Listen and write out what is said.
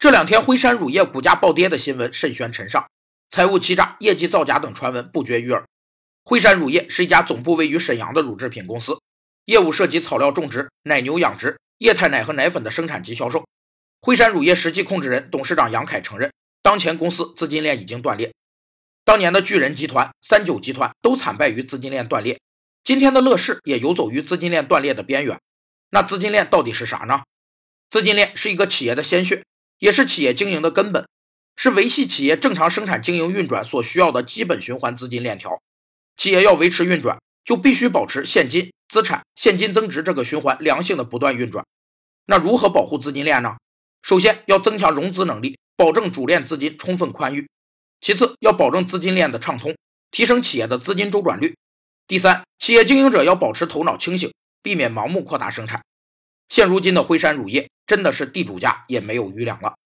这两天辉山乳业股价暴跌的新闻甚嚣尘上，财务欺诈、业绩造假等传闻不绝于耳。辉山乳业是一家总部位于沈阳的乳制品公司，业务涉及草料种植、奶牛养殖、液态奶和奶粉的生产及销售。辉山乳业实际控制人、董事长杨凯承认，当前公司资金链已经断裂。当年的巨人集团、三九集团都惨败于资金链断裂，今天的乐视也游走于资金链断裂的边缘。那资金链到底是啥呢？资金链是一个企业的鲜血，也是企业经营的根本，是维系企业正常生产经营运转所需要的基本循环资金链条。企业要维持运转，就必须保持现金资产现金增值这个循环良性的不断运转。那如何保护资金链呢？首先要增强融资能力，保证主链资金充分宽裕。其次，要保证资金链的畅通，提升企业的资金周转率。第三，企业经营者要保持头脑清醒，避免盲目扩大生产。现如今的辉山乳业真的是地主家也没有余粮了。